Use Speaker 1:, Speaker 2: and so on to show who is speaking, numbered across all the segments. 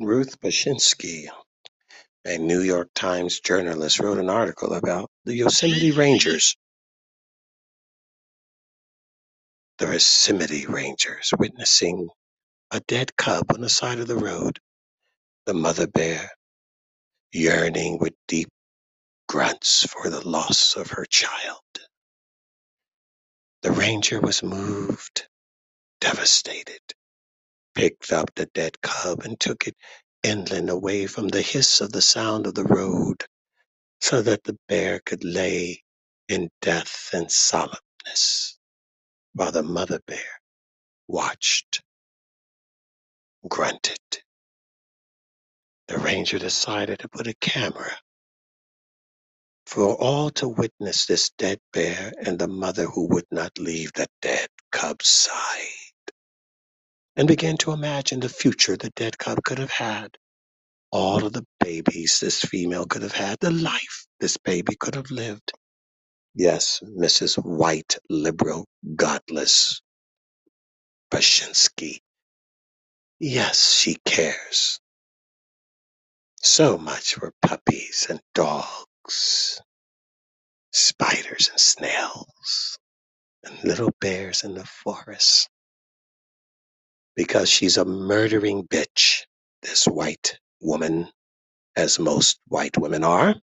Speaker 1: Ruth Bashinsky, a New York Times journalist, wrote an article about the Yosemite Rangers. The Yosemite Rangers witnessing a dead cub on the side of the road. The mother bear yearning with deep grunts for the loss of her child. The ranger was moved, devastated, picked up the dead cub and took it inland away from the hiss of the sound of the road so that the bear could lay in death and solemnness while the mother bear watched, grunted. The ranger decided to put a camera for all to witness this dead bear and the mother who would not leave the dead cub's side, and began to imagine the future the dead cub could have had, all of the babies this female could have had, the life this baby could have lived. Yes, Mrs. White, liberal, godless, Bashinsky. Yes, she cares so much for puppies and dogs, spiders and snails, and little bears in the forest. Because she's a murdering bitch, this white woman, as most white women are,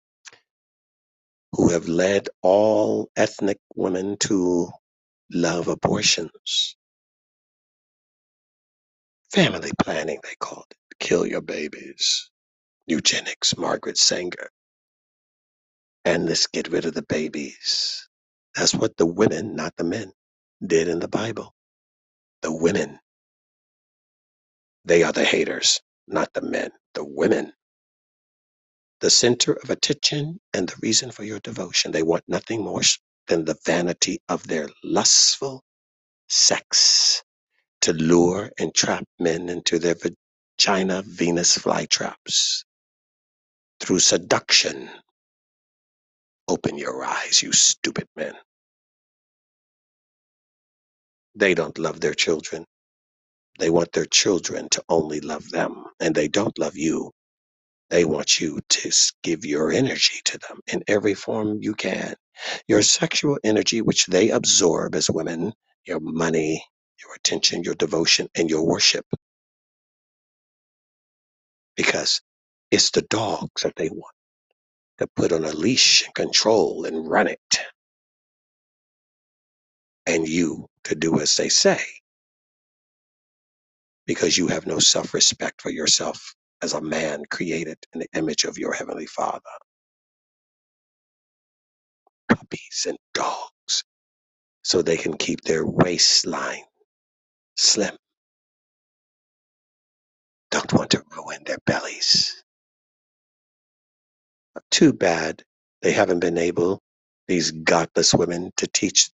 Speaker 1: who have led all ethnic women to love abortions. Family planning, they called it. Kill your babies. Eugenics, Margaret Sanger. And let's get rid of the babies. That's what the women, not the men, did in the Bible. The women, they are the haters, not the men. The women, the center of attention and the reason for your devotion. They want nothing more than the vanity of their lustful sex to lure and trap men into their vagina Venus flytraps through seduction. Open your eyes, you stupid men. They don't love their children. They want their children to only love them, and they don't love you. They want you to give your energy to them in every form you can. Your sexual energy, which they absorb as women, your money, your attention, your devotion, and your worship. Because it's the dogs that they want to put on a leash and control and run it, and you to do as they say because you have no self respect for yourself as a man created in the image of your heavenly father. Puppies and dogs, so they can keep their waistline slim. Don't want to ruin their bellies. Too bad they haven't been able, these godless women, to teach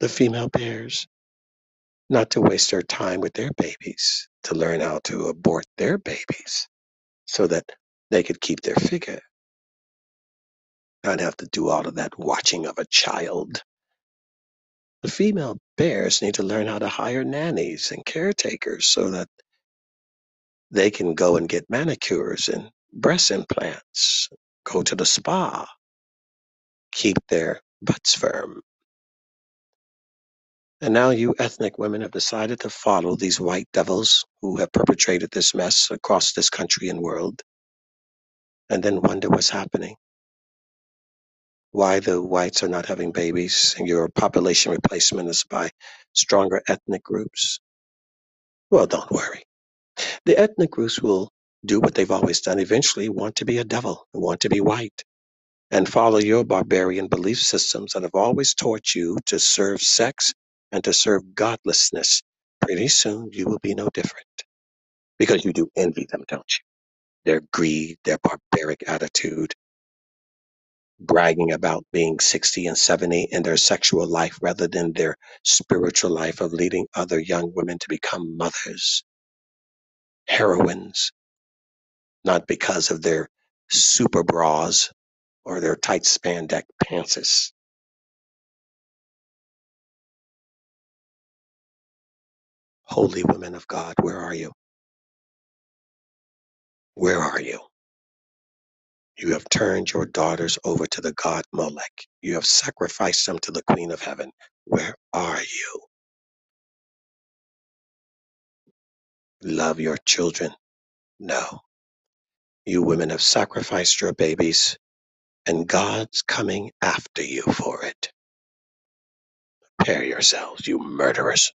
Speaker 1: the female bears not to waste their time with their babies, to learn how to abort their babies so that they could keep their figure. Not have to do all of that watching of a child. The female bears need to learn how to hire nannies and caretakers so that they can go and get manicures and breast implants, go to the spa, keep their butts firm. And now you ethnic women have decided to follow these white devils who have perpetrated this mess across this country and world, and then wonder what's happening. Why the whites are not having babies and your population replacement is by stronger ethnic groups. Well, don't worry. The ethnic groups will do what they've always done, eventually want to be a devil, want to be white, and follow your barbarian belief systems that have always taught you to serve sex and to serve godlessness. Pretty soon you will be no different because you do envy them, don't you? Their greed, their barbaric attitude, bragging about being 60 and 70 in their sexual life rather than their spiritual life of leading other young women to become mothers, heroines, not because of their super bras or their tight spandex pantses. Holy women of God, where are you? Where are you? You have turned your daughters over to the god Molech. You have sacrificed them to the queen of heaven. Where are you? Love your children? No. You women have sacrificed your babies, and God's coming after you for it. Prepare yourselves, you murderers.